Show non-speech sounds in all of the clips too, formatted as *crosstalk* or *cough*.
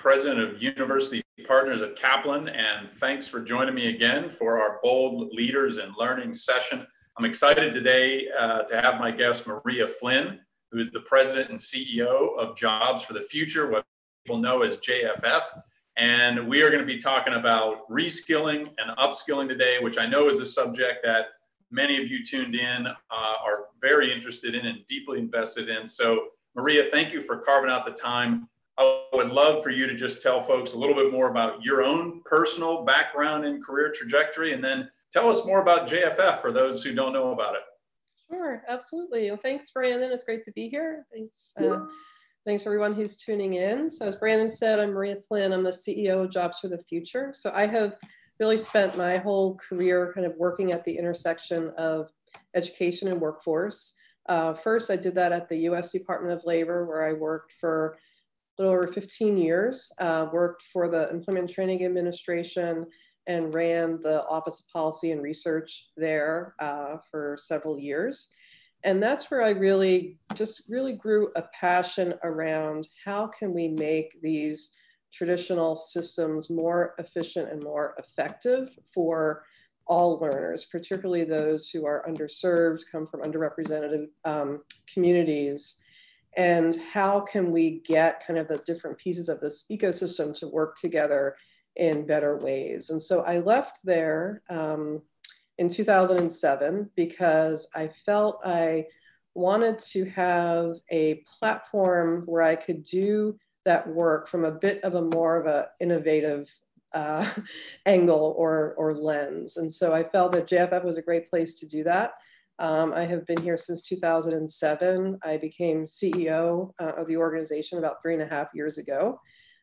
president of University Partners at Kaplan, and thanks for joining me again for our Bold Leaders in Learning session. I'm excited today uh, to have my guest, Maria Flynn, who is the president and CEO of Jobs for the Future, what people know as JFF. And we are going to be talking about reskilling and upskilling today, which I know is a subject that many of you tuned in uh, are very interested in and deeply invested in. So Maria, thank you for carving out the time. I would love for you to just tell folks a little bit more about your own personal background and career trajectory, and then tell us more about JFF for those who don't know about it. Sure, absolutely. Well, thanks, Brandon. It's great to be here. Thanks. Uh, thanks for everyone who's tuning in. So as Brandon said, I'm Maria Flynn. I'm the CEO of Jobs for the Future. So I have really spent my whole career kind of working at the intersection of education and workforce. Uh, first, I did that at the US Department of Labor, where I worked for little over 15 years, uh, worked for the Employment Training Administration and ran the Office of Policy and Research there uh, for several years. And that's where I really just really grew a passion around how can we make these traditional systems more efficient and more effective for all learners, particularly those who are underserved, come from underrepresented um, communities, and how can we get kind of the different pieces of this ecosystem to work together in better ways. And so I left there um, in 2007 because I felt I wanted to have a platform where I could do that work from a bit of a more of a innovative uh, *laughs* angle or, or lens. And so I felt that JFF was a great place to do that. Um, I have been here since 2007. I became CEO uh, of the organization about three and a half years ago.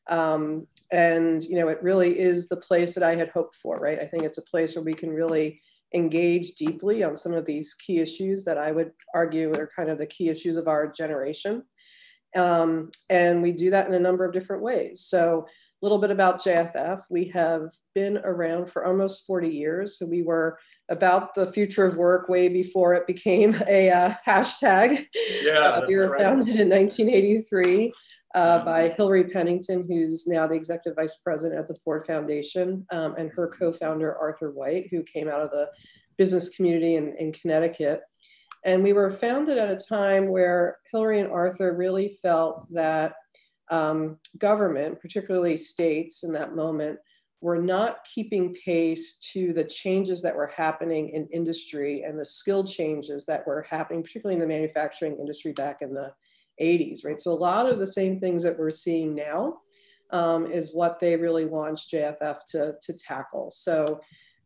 Um, and, you know, it really is the place that I had hoped for, right? I think it's a place where we can really engage deeply on some of these key issues that I would argue are kind of the key issues of our generation. Um, and we do that in a number of different ways. So a little bit about JFF. We have been around for almost 40 years. So we were about the future of work way before it became *laughs* a uh, hashtag. Yeah, uh, we were right. founded in 1983 uh, by Hilary Pennington, who's now the executive vice president at the Ford Foundation, um, and her co-founder Arthur White, who came out of the business community in, in Connecticut. And we were founded at a time where Hilary and Arthur really felt that um, government, particularly states in that moment, were not keeping pace to the changes that were happening in industry and the skill changes that were happening, particularly in the manufacturing industry back in the 80s, right? So a lot of the same things that we're seeing now um, is what they really launched JFF to, to tackle. So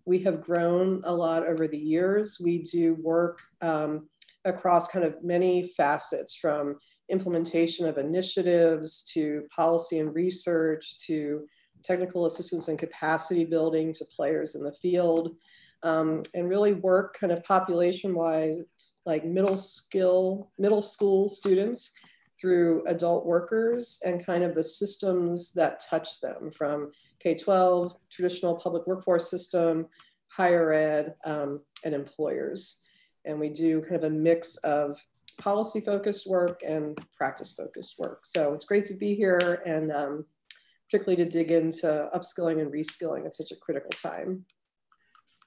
we have grown a lot over the years. We do work um, across kind of many facets from implementation of initiatives to policy and research to technical assistance and capacity building to players in the field um, and really work kind of population wise like middle skill middle school students through adult workers and kind of the systems that touch them from k-12 traditional public workforce system higher ed um, and employers and we do kind of a mix of policy focused work and practice focused work. So it's great to be here and um, particularly to dig into upskilling and reskilling at such a critical time.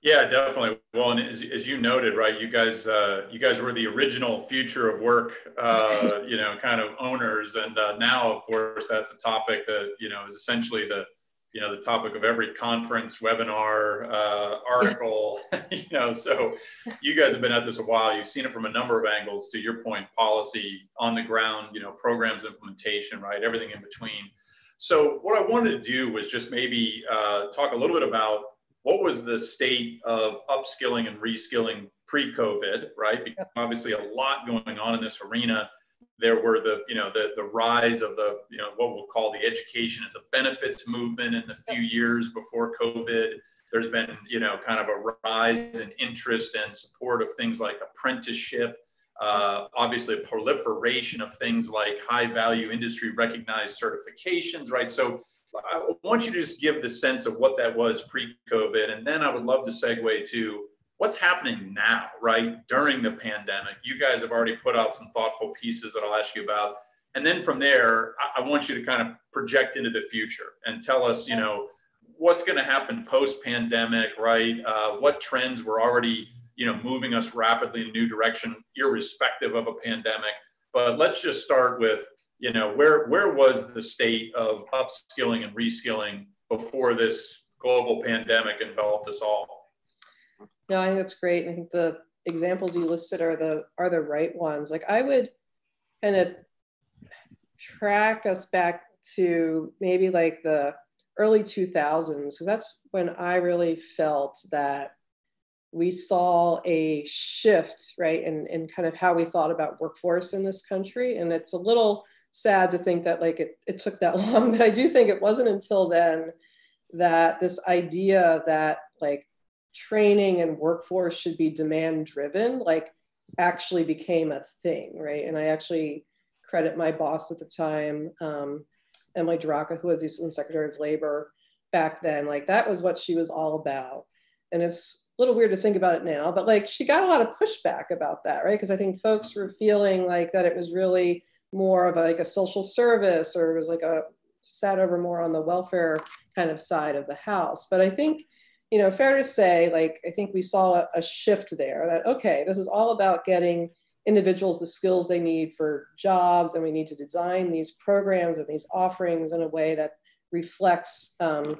Yeah, definitely. Well, and as, as you noted, right, you guys, uh, you guys were the original future of work, uh, *laughs* you know, kind of owners, and uh, now, of course, that's a topic that you know is essentially the you know the topic of every conference webinar uh, article *laughs* you know. So you guys have been at this a while. You've seen it from a number of angles. To your point policy on the ground you know programs implementation right everything in between so what i wanted to do was just maybe uh, talk a little bit about what was the state of upskilling and reskilling pre-covid right? Because obviously a lot going on in this arena. There were the you know the the rise of the you know what we'll call the education as a benefits movement in the few years before covid. There's been you know kind of a rise in interest and support of things like apprenticeship uh, obviously a proliferation of things like high value industry recognized certifications right so i want you to just give the sense of what that was pre-covid and then i would love to segue to what's happening now, right? During the pandemic, you guys have already put out some thoughtful pieces that I'll ask you about. And then from there, I, I want you to kind of project into the future and tell us, you know, what's going to happen post pandemic, right? Uh, what trends were already, you know, moving us rapidly in a new direction, irrespective of a pandemic. But let's just start with, you know, where where was the state of upskilling and reskilling before this global pandemic enveloped us all? No, I think that's great. I think the examples you listed are the are the right ones. Like I would kind of track us back to maybe like the early 2000s because that's when I really felt that we saw a shift, right, in, in kind of how we thought about workforce in this country. And it's a little sad to think that like it, it took that *laughs* long, but I do think it wasn't until then that this idea that like training and workforce should be demand driven, like actually became a thing, right? And I actually credit my boss at the time, um, Emily DeRocco, who was the Assistant Secretary of Labor back then. Like that was what she was all about. And it's a little weird to think about it now, but like she got a lot of pushback about that, right? Because I think folks were feeling like that it was really more of a, like a social service or it was like a sat over more on the welfare kind of side of the house. But I think, you know, fair to say, like, I think we saw a, a shift there that, okay, this is all about getting individuals the skills they need for jobs, and we need to design these programs and these offerings in a way that reflects um,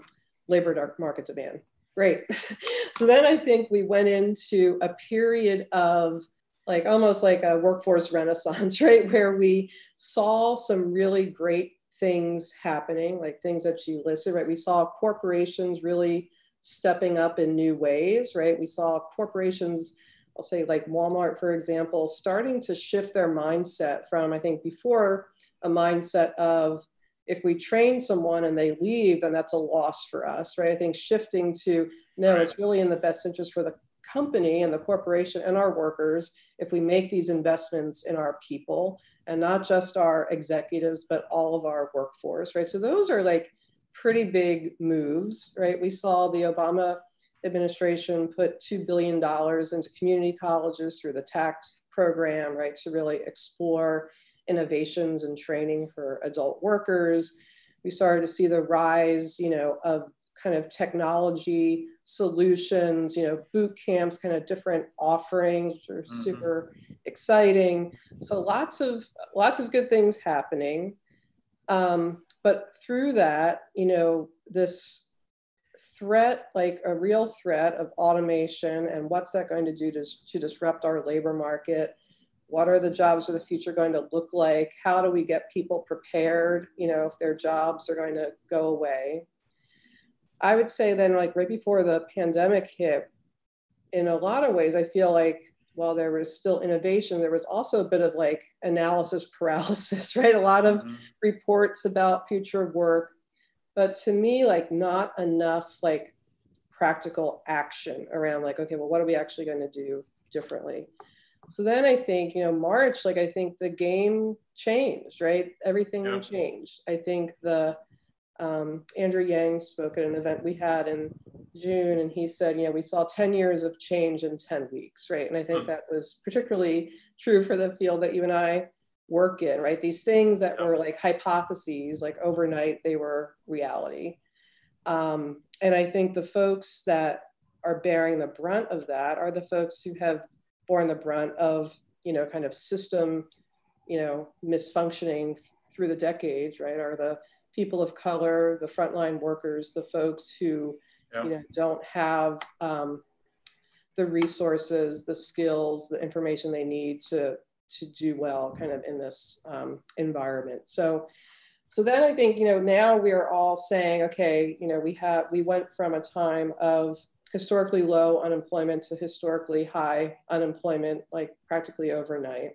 labor market demand. Great. *laughs* so then I think we went into a period of like almost like a workforce renaissance, *laughs* right? Where we saw some really great things happening, like things that you listed, right? We saw corporations really stepping up in new ways, right? We saw corporations I'll say like Walmart, for example, starting to shift their mindset from, I think before a mindset of if we train someone and they leave, then that's a loss for us, right? I think shifting to no, it's really in the best interest for the company and the corporation and our workers if we make these investments in our people and not just our executives, but all of our workforce, right? So those are like pretty big moves, right? We saw the Obama administration put $2 billion into community colleges through the TAACCCT program, right, to really explore innovations and training for adult workers. We started to see the rise, you know, of kind of technology solutions, you know, boot camps, kind of different offerings, which are mm-hmm. super exciting. So lots of lots of good things happening. Um, but through that, you know, this threat, like a real threat of automation and what's that going to do to, to disrupt our labor market? What are the jobs of the future going to look like? How do we get people prepared, you know, if their jobs are going to go away? I would say then, like right before the pandemic hit, in a lot of ways, I feel like while there was still innovation, there was also a bit of like analysis *laughs* paralysis, right? A lot of mm-hmm. reports about future work but to me like not enough like practical action around like okay well what are we actually going to do differently so then i think you know march like i think the game changed right everything yeah. changed i think the um, andrew yang spoke at an event we had in june and he said you know we saw 10 years of change in 10 weeks right and i think mm. that was particularly true for the field that you and i work in, right? These things that were like hypotheses, like overnight, they were reality. Um, and I think the folks that are bearing the brunt of that are the folks who have borne the brunt of, you know, kind of system, you know, misfunctioning th- through the decades, right? Are the people of color, the frontline workers, the folks who, yeah. you know, don't have um, the resources, the skills, the information they need to to do well kind of in this um, environment. So, so then I think, you know, now we are all saying, okay, you know, we have, we went from a time of historically low unemployment to historically high unemployment, like practically overnight.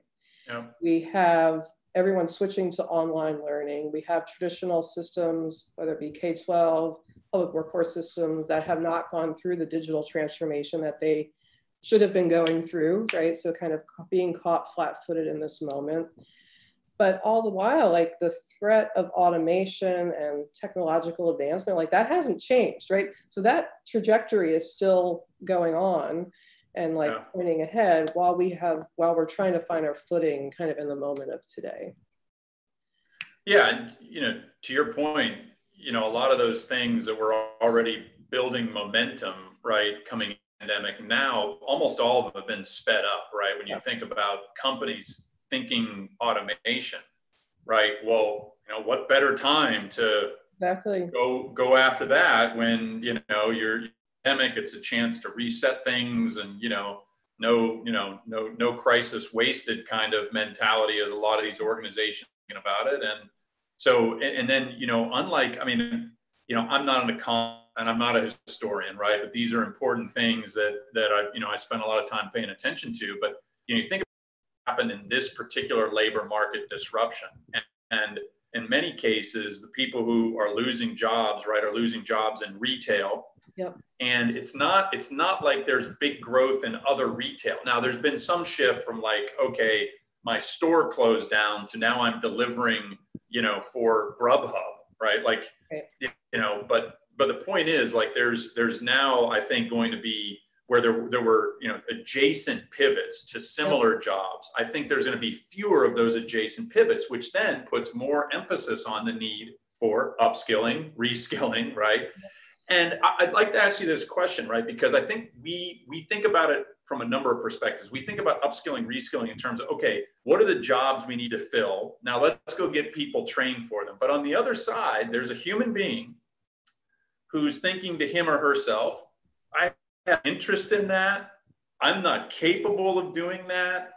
Yeah. We have everyone switching to online learning. We have traditional systems, whether it be K 12, public workforce systems that have not gone through the digital transformation that they should have been going through, right? So kind of being caught flat footed in this moment. But all the while, like the threat of automation and technological advancement, like that hasn't changed, right? So that trajectory is still going on and like yeah. pointing ahead while we have, while we're trying to find our footing kind of in the moment of today. Yeah, and you know, to your point, you know, a lot of those things that were already building momentum, right, coming pandemic now, almost all of them have been sped up, right? When you yeah. think about companies thinking automation, right? Well, you know, what better time to exactly go go after that when you know you're pandemic? It's a chance to reset things, and you know, no, you know, no no crisis wasted kind of mentality as a lot of these organizations about it, and so and, and then you know, unlike I mean, you know, I'm not an economist and I'm not a historian, right? But these are important things that that I, you know, I spend a lot of time paying attention to. But you know, you think happened in this particular labor market disruption, and, and in many cases, the people who are losing jobs, right, are losing jobs in retail. Yep. And it's not it's not like there's big growth in other retail. Now, there's been some shift from like, okay, my store closed down to now I'm delivering, you know, for Grubhub, right? Like, right. you know, but but the point is like there's there's now I think going to be where there, there were you know adjacent pivots to similar jobs i think there's going to be fewer of those adjacent pivots which then puts more emphasis on the need for upskilling reskilling *laughs* right? And i'd like to ask you this question right? Because i think we we think about it from a number of perspectives. We think about upskilling reskilling in terms of okay what are the jobs we need to fill? Now let's go get people trained for them. But on the other side there's a human being who's thinking to him or herself, I have interest in that. I'm not capable of doing that.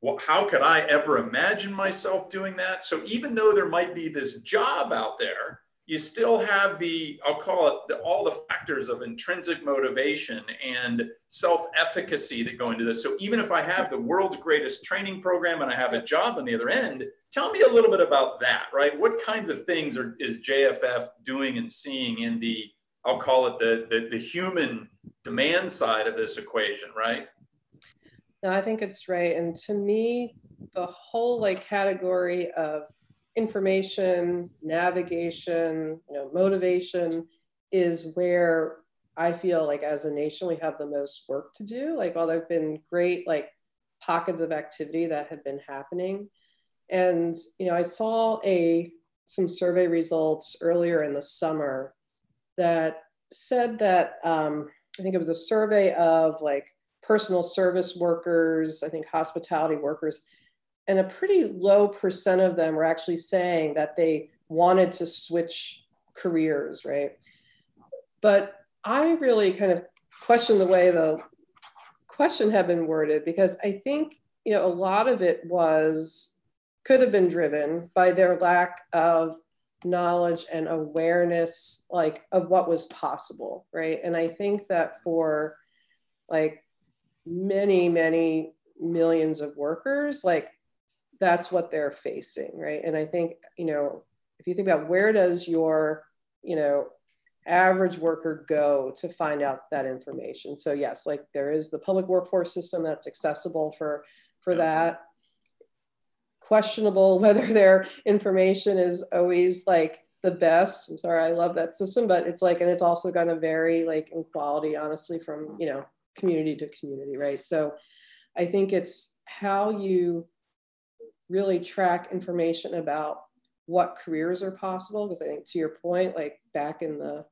Well, how could I ever imagine myself doing that? So even though there might be this job out there, you still have the i'll call it the, all the factors of intrinsic motivation and self-efficacy that go into this so even if i have the world's greatest training program and i have a job on the other end tell me a little bit about that right what kinds of things are, is jff doing and seeing in the I'll call it the, the, the human demand side of this equation, right? No, I think it's right. And to me, the whole like category of information, navigation, you know, motivation is where I feel like as a nation we have the most work to do. Like while there've been great like pockets of activity that have been happening. And you know, I saw a some survey results earlier in the summer that said that um, I think it was a survey of like personal service workers, I think hospitality workers, and a pretty low percent of them were actually saying that they wanted to switch careers, right? But I really kind of question the way the question had been worded because I think you know a lot of it was could have been driven by their lack of knowledge and awareness like of what was possible right? And i think that for like many many millions of workers like that's what they're facing right? And i think you know if you think about where does your you know average worker go to find out that information? So yes like there is the public workforce system that's accessible for for that questionable *laughs* whether their information is always like the best. I'm sorry, I love that system, but it's like, and it's also going to vary like in quality, honestly, from, you know, community to community, right? So I think it's how you really track information about what careers are possible. Because I think to your point, like back in the,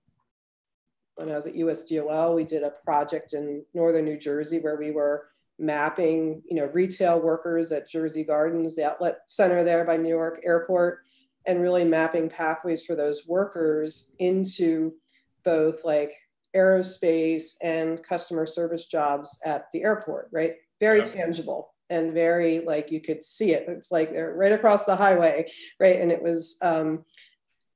when I was at USDOL, we did a project in Northern New Jersey where we were mapping, you know, retail workers at Jersey Gardens, the outlet center there by Newark Airport, and really mapping pathways for those workers into both like aerospace and customer service jobs at the airport, right? Very tangible and very like you could see it. It's like they're right across the highway, right? And it was, um,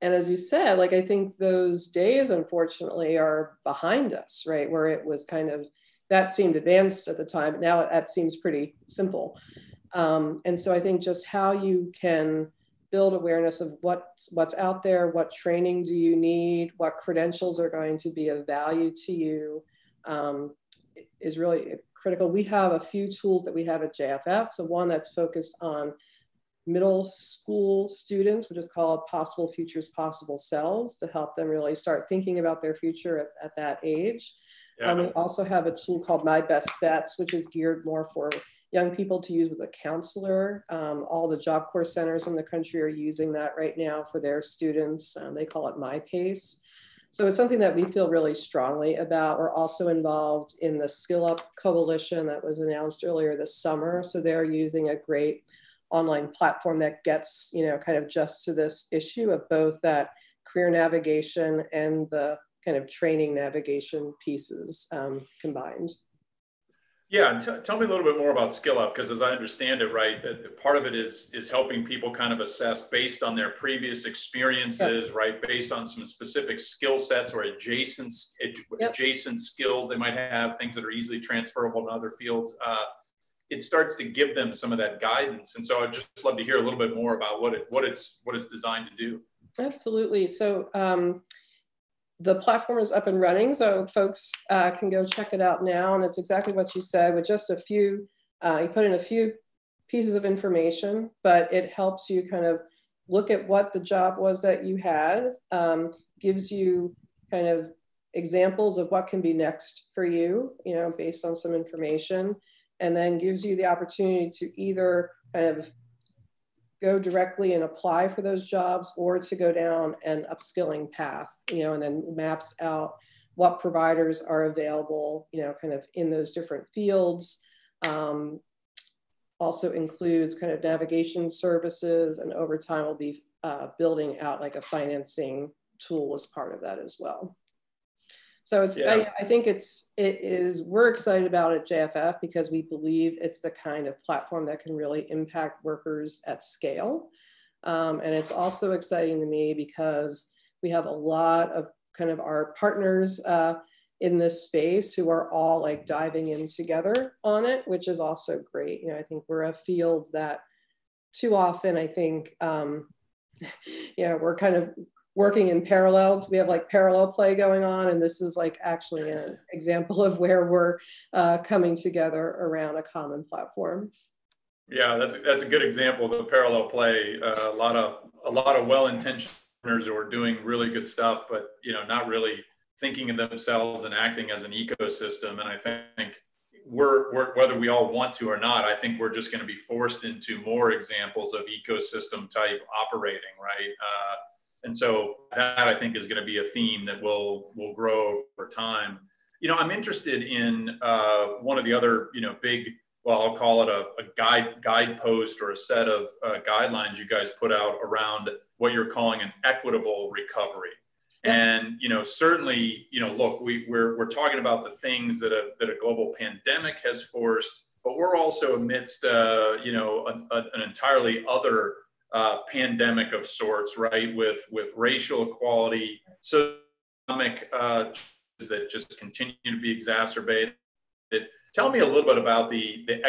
and as you said, like I think those days unfortunately are behind us, right? Where it was kind of that seemed advanced at the time, but now that seems pretty simple. Um, and so I think just how you can build awareness of what's what's out there, what training do you need, what credentials are going to be of value to you, um, is really critical. We have a few tools that we have at JFF. So one that's focused on middle school students, which is called Possible Futures, Possible Selves, to help them really start thinking about their future at, at that age. Yeah. Um, we also have a tool called My Best Bets, which is geared more for young people to use with a counselor. Um, all the Job Corps centers in the country are using that right now for their students. Um, they call it My Pace. So it's something that we feel really strongly about. We're also involved in the Skill Up Coalition that was announced earlier this summer. So they're using a great online platform that gets, you know, kind of just to this issue of both that career navigation and the kind of training navigation pieces um, combined. Yeah, tell me a little bit more about Skill Up because, as I understand it, right, that part of it is is helping people kind of assess based on their previous experiences, yep. right, based on some specific skill sets or adjacent yep. adjacent skills they might have, things that are easily transferable in other fields. Uh, it starts to give them some of that guidance, and so I'd just love to hear a little bit more about what it what it's what it's designed to do. Absolutely. So. Um, the platform is up and running, so folks uh, can go check it out now. And it's exactly what you said with just a few, uh, you put in a few pieces of information, but it helps you kind of look at what the job was that you had, um, gives you kind of examples of what can be next for you, you know, based on some information, and then gives you the opportunity to either kind of go directly and apply for those jobs or to go down an upskilling path, you know, and then maps out what providers are available, you know, kind of in those different fields. Um, also includes kind of navigation services and over time we'll be uh, building out like a financing tool as part of that as well. So it's, yeah. I, I, think it's, it is, we're excited about it JFF because we believe it's the kind of platform that can really impact workers at scale. Um, and it's also exciting to me because we have a lot of kind of our partners uh, in this space who are all like diving in together on it, which is also great. You know, I think we're a field that too often I think, um, *laughs* yeah, we're kind of working in parallel. We have like parallel play going on, and this is like actually an example of where we're uh, coming together around a common platform. Yeah, that's that's a good example of a parallel play. Uh, a lot of a lot of well-intentioned partners who are doing really good stuff, but you know, not really thinking of themselves and acting as an ecosystem. And I think we're, we're whether we all want to or not, I think we're just going to be forced into more examples of ecosystem type operating, right? Uh, and so that I think is going to be a theme that will will grow over time. You know, I'm interested in uh, one of the other, you know, big, well, I'll call it a, a guide guidepost or a set of uh, guidelines you guys put out around what you're calling an equitable recovery. And you know, certainly, you know, look, we, we're we're talking about the things that a that a global pandemic has forced, but we're also amidst, uh, you know, a, a, an entirely other uh, pandemic of sorts, right? With with racial equality, so economic uh, that just continue to be exacerbated. Tell me a little bit about the the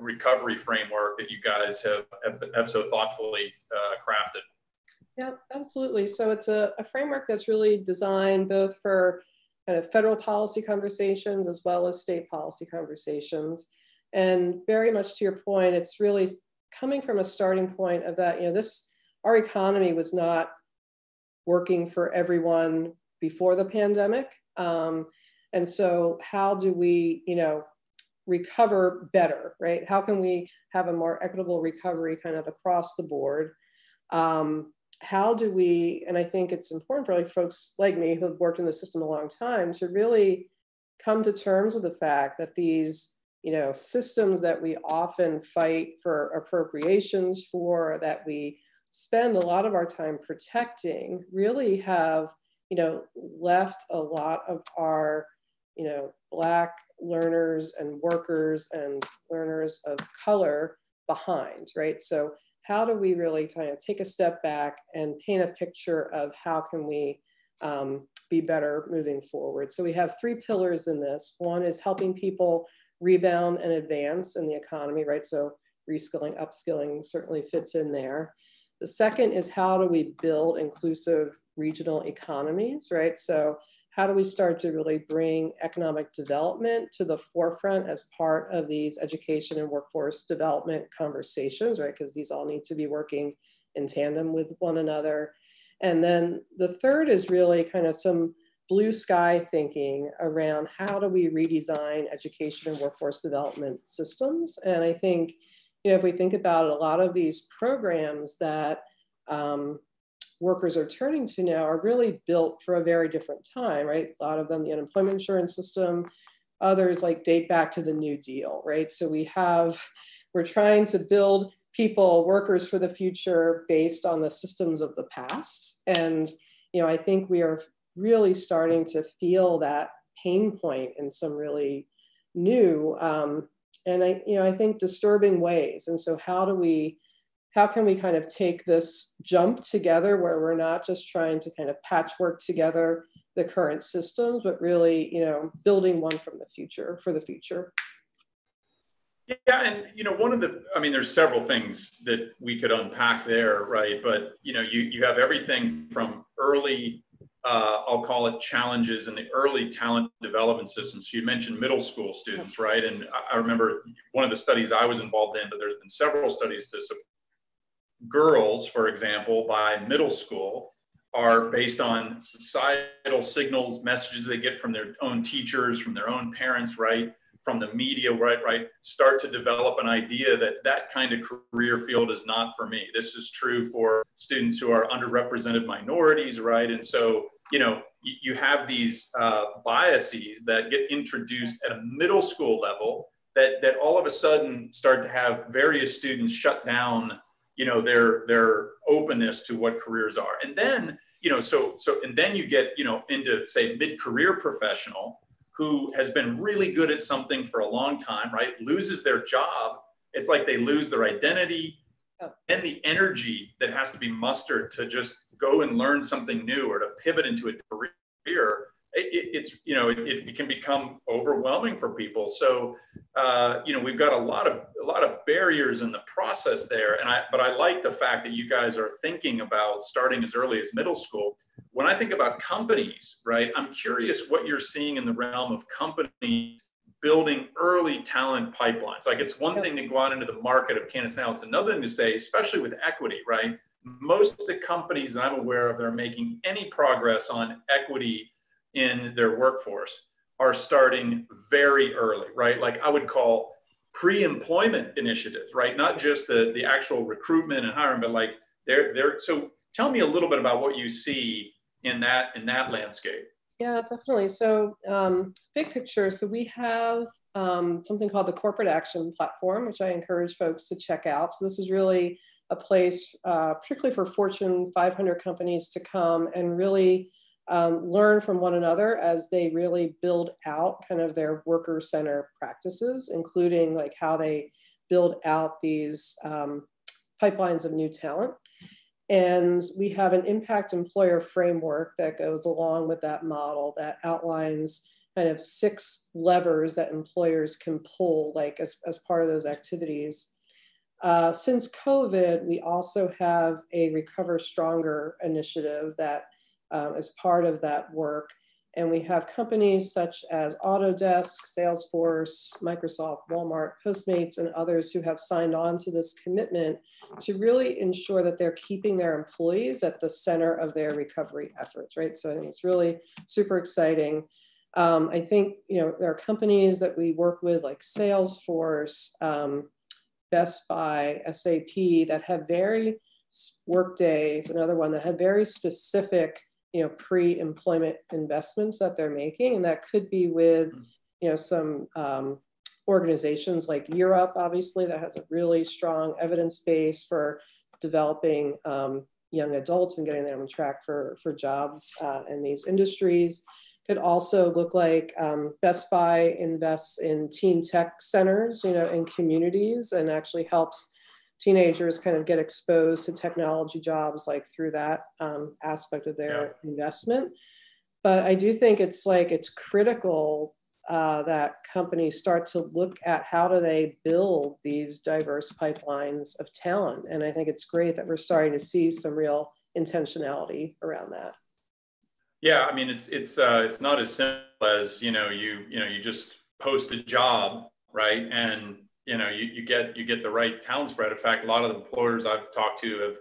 recovery framework that you guys have have, have so thoughtfully uh, crafted. Yeah, absolutely. So it's a, a framework that's really designed both for kind of federal policy conversations as well as state policy conversations. And very much to your point, it's really coming from a starting point of that, you know, this, our economy was not working for everyone before the pandemic. Um, and so how do we, you know, recover better, right? How can we have a more equitable recovery kind of across the board? Um, how do we, and I think it's important for like folks like me who have worked in the system a long time to really come to terms with the fact that these you know, systems that we often fight for appropriations for, that we spend a lot of our time protecting, really have, you know, left a lot of our, you know, Black learners and workers and learners of color behind, right? So how do we really kind of take a step back and paint a picture of how can we um, be better moving forward? So we have three pillars in this. One is helping people rebound and advance in the economy, right? So reskilling, upskilling certainly fits in there. The second is how do we build inclusive regional economies, right? So how do we start to really bring economic development to the forefront as part of these education and workforce development conversations, right? Because these all need to be working in tandem with one another. And then the third is really kind of some blue sky thinking around how do we redesign education and workforce development systems. And I think, you know, if we think about it, a lot of these programs that um, workers are turning to now are really built for a very different time, right? A lot of them, the unemployment insurance system, others like date back to the New Deal, right? So we have, we're trying to build people, workers for the future based on the systems of the past. And, you know, I think we are really starting to feel that pain point in some really new um, and I, you know, I think disturbing ways. And so how do we, how can we kind of take this jump together where we're not just trying to kind of patchwork together the current systems, but really, you know, building one from the future for the future. Yeah, and you know, one of the, I mean, there's several things that we could unpack there, right? But you know, you you have everything from early uh, I'll call it challenges in the early talent development systems. You mentioned middle school students, right? And I remember one of the studies I was involved in, but there's been several studies to support girls, for example, by middle school are based on societal signals, messages they get from their own teachers, from their own parents, right? From the media, right? Right. Start to develop an idea that that kind of career field is not for me. This is true for students who are underrepresented minorities, right? And so, you know, you have these uh, biases that get introduced at a middle school level that, that all of a sudden start to have various students shut down you know their their openness to what careers are and then you know so so and then you get you know into say mid-career professional who has been really good at something for a long time right loses their job. It's like they lose their identity and the energy that has to be mustered to just go and learn something new or to pivot into a career. It, it's you know it, it, can become overwhelming for people. So uh, you know we've got a lot of a lot of barriers in the process there. And i but i like the fact that you guys are thinking about starting as early as middle school when i think about companies right i'm curious what you're seeing in the realm of companies building early talent pipelines like it's one thing to go out into the market of candidates now it's another thing to say especially with equity right most of the companies that i'm aware of that are making any progress on equity in their workforce are starting very early, right? Like I would call pre-employment initiatives, right? Not just the, the actual recruitment and hiring, but like they're they're so tell me a little bit about what you see in that in that landscape. Yeah, definitely. So um, big picture. So we have um, something called the Corporate Action Platform, which I encourage folks to check out. So this is really a place, uh, particularly for Fortune 500 companies, to come and really um, learn from one another as they really build out kind of their worker center practices, including like how they build out these um, pipelines of new talent. And we have an impact employer framework that goes along with that model that outlines kind of six levers that employers can pull like as, as part of those activities. Uh, since COVID, we also have a Recover Stronger initiative that um, part of that work. And we have companies such as Autodesk, Salesforce, Microsoft, Walmart, Postmates, and others who have signed on to this commitment to really ensure that they're keeping their employees at the center of their recovery efforts, right? So it's really super exciting. Um, I think, you know, there are companies that we work with like Salesforce, um, Best Buy, SAP that have very, Workday is another one that had very specific you know pre-employment investments that they're making and that could be with hmm. you know some um, organizations like Year Up obviously that has a really strong evidence base for developing um, young adults and getting them on track for for jobs uh, in these industries could also look like um, Best Buy invests in teen tech centers, you know, in communities and actually helps teenagers kind of get exposed to technology jobs like through that um, aspect of their yeah. investment. But I do think it's like it's critical uh, that companies start to look at how do they build these diverse pipelines of talent. And I think it's great that we're starting to see some real intentionality around that. Yeah, I mean it's it's uh, it's not as simple as you know you you know you just post a job right and you know you, you get you get the right talent spread in fact a lot of the employers i've talked to have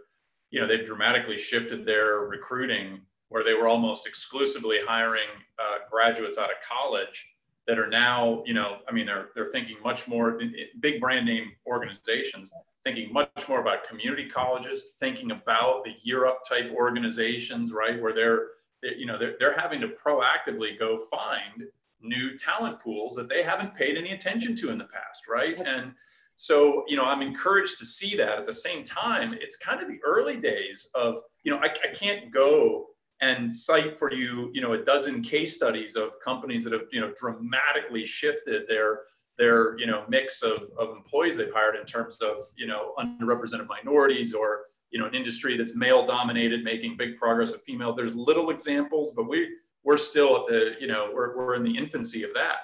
you know they've dramatically shifted their recruiting where they were almost exclusively hiring uh, graduates out of college that are now, you know, I mean, they're, they're thinking much more, big brand name organizations, thinking much more about community colleges, thinking about the year up type organizations, right? Where they're, they're you know, they're, they're having to proactively go find new talent pools that they haven't paid any attention to in the past, right? And so, you know, I'm encouraged to see that at the same time, it's kind of the early days of, you know, I, I can't go and cite for you, you know, a dozen case studies of companies that have, you know, dramatically shifted their their, you know, mix of, of employees they've hired in terms of, you know, underrepresented minorities or, you know, an industry that's male dominated, making big progress of female. There's little examples, but we we're still at the, you know, we're, we're in the infancy of that.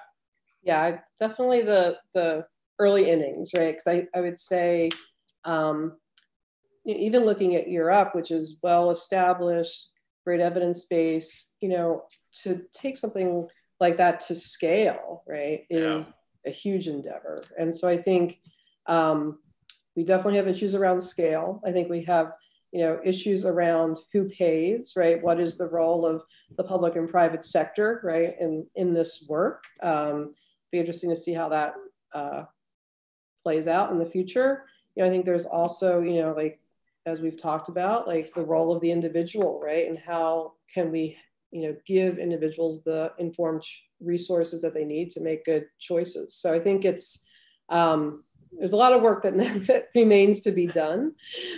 Yeah, definitely the the early innings, right? Because I, I would say um, even looking at Year Up, which is well established, great evidence base, you know, to take something like that to scale, right, is yeah. a huge endeavor. And so I think um, we definitely have issues around scale. I think we have, you know, issues around who pays, right? What is the role of the public and private sector, right, in in this work? Um, be interesting to see how that uh, plays out in the future. You know, I think there's also, you know, like as we've talked about, like the role of the individual, right? And how can we, you know, give individuals the informed resources that they need to make good choices. So I think it's um, there's a lot of work that, *laughs* that remains to be done,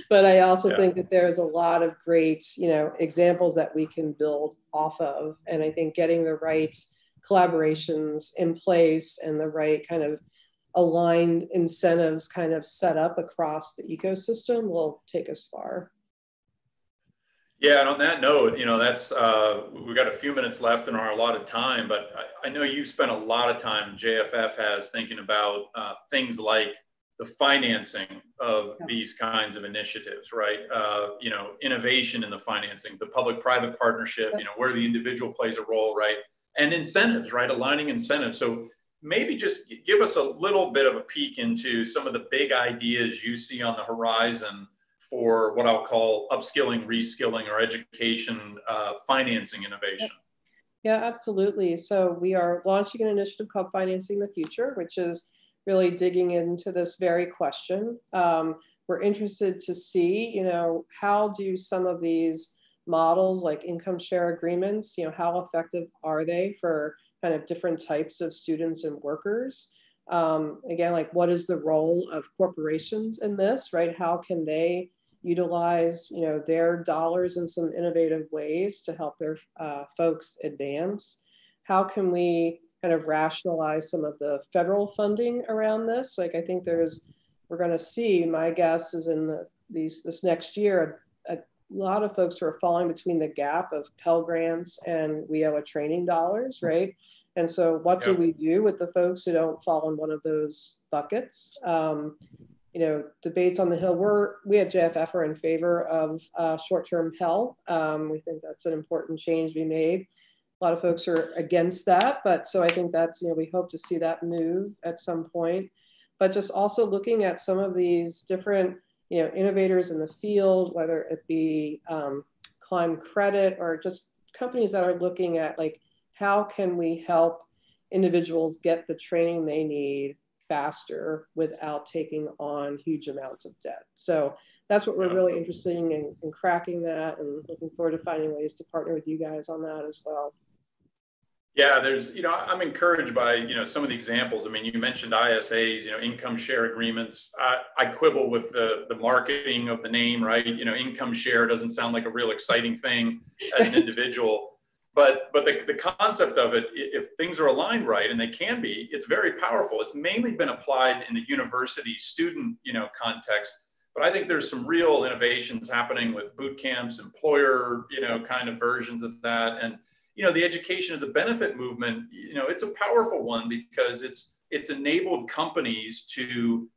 but I also yeah. think that there's a lot of great, you know, examples that we can build off of. And I think getting the right collaborations in place and the right kind of aligned incentives kind of set up across the ecosystem will take us far. Yeah, and on that note, you know, that's uh, we've got a few minutes left in our allotted time, but I, I know you've spent a lot of time, JFF has, thinking about uh, things like the financing of these kinds of initiatives, right? Uh, you know, innovation in the financing, the public-private partnership, you know, where the individual plays a role, right? And incentives, right? Aligning incentives. So maybe just give us a little bit of a peek into some of the big ideas you see on the horizon for what I'll call upskilling, reskilling, or education uh, financing innovation. Yeah, absolutely. So we are launching an initiative called Financing the Future, which is really digging into this very question. Um, we're interested to see, you know, how do some of these models like income share agreements, you know, how effective are they for kind of different types of students and workers. Um, again, like what is the role of corporations in this, right? How can they utilize, you know, their dollars in some innovative ways to help their uh, folks advance? How can we kind of rationalize some of the federal funding around this? Like I think there's, we're going to see. My guess is in the these this next year, a, a lot of folks who are falling between the gap of Pell Grants and WIOA training dollars, right? And so, what do we do with the folks who don't fall in one of those buckets? Um, you know, debates on the Hill. We're we at JFF are in favor of uh, short-term Pell. Um, we think that's an important change we made. A lot of folks are against that, but so I think that's you know we hope to see that move at some point. But just also looking at some of these different you know, innovators in the field, whether it be um, Climb Credit or just companies that are looking at like, how can we help individuals get the training they need faster without taking on huge amounts of debt? So that's what we're really interested in, in cracking that and looking forward to finding ways to partner with you guys on that as well. Yeah, there's, you know, I'm encouraged by, you know, some of the examples. I mean, you mentioned ISAs, you know, income share agreements. I, I quibble with the, the marketing of the name, right? You know, income share doesn't sound like a real exciting thing as an *laughs* individual. But but the, the concept of it, if things are aligned right, and they can be, it's very powerful. It's mainly been applied in the university student, you know, context. But I think there's some real innovations happening with boot camps, employer, you know, kind of versions of that. And you know the education as a benefit movement you know it's a powerful one because it's it's enabled companies to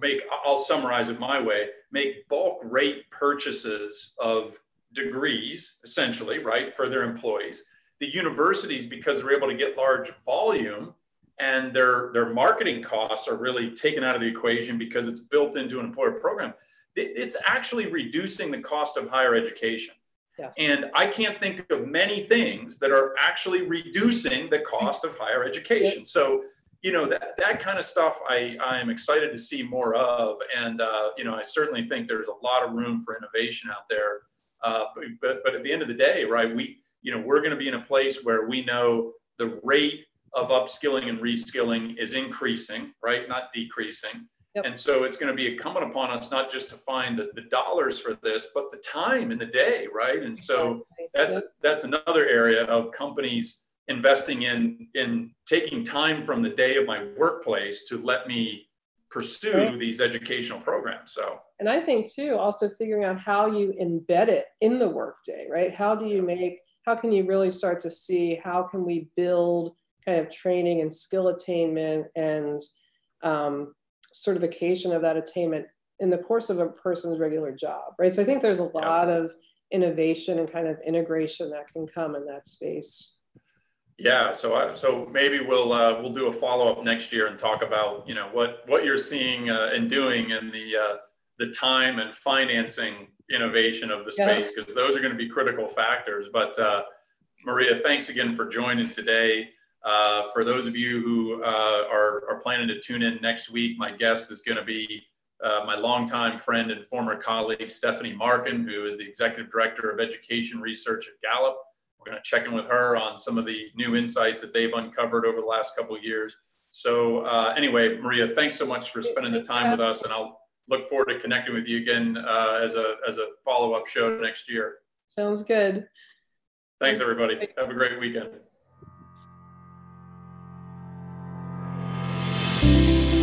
make i'll summarize it my way make bulk rate purchases of degrees essentially right for their employees the universities because they're able to get large volume and their their marketing costs are really taken out of the equation because it's built into an employer program it's actually reducing the cost of higher education Yes. And I can't think of many things that are actually reducing the cost of higher education. So, you know, that, that kind of stuff I, I am excited to see more of. And, uh, you know, I certainly think there's a lot of room for innovation out there. Uh, but, but at the end of the day, right, we, you know, we're going to be in a place where we know the rate of upskilling and reskilling is increasing, right, not decreasing. Yep. And so it's going to be incumbent upon us not just to find the, the dollars for this, but the time in the day, right? And so that's that's another area of companies investing in in taking time from the day of my workplace to let me pursue right. these educational programs. So and I think too, also figuring out how you embed it in the workday, right? How do you make how can you really start to see how can we build kind of training and skill attainment and um, certification of that attainment in the course of a person's regular job, right? So I think there's a lot of innovation and kind of integration that can come in that space. Yeah, so I, so maybe we'll uh, we'll do a follow up next year and talk about you know what what you're seeing uh, and doing and the uh, the time and financing innovation of the space because yeah. those are going to be critical factors. But uh, Maria, thanks again for joining today. Uh, for those of you who uh, are, are planning to tune in next week, my guest is going to be uh, my longtime friend and former colleague, Stephanie Marken, who is the Executive Director of Education Research at Gallup. We're going to check in with her on some of the new insights that they've uncovered over the last couple of years. So uh, anyway, Maria, thanks so much for spending the time with us, and I'll look forward to connecting with you again uh, as a as a follow up show next year. Sounds good. Thanks, everybody. Have a great weekend.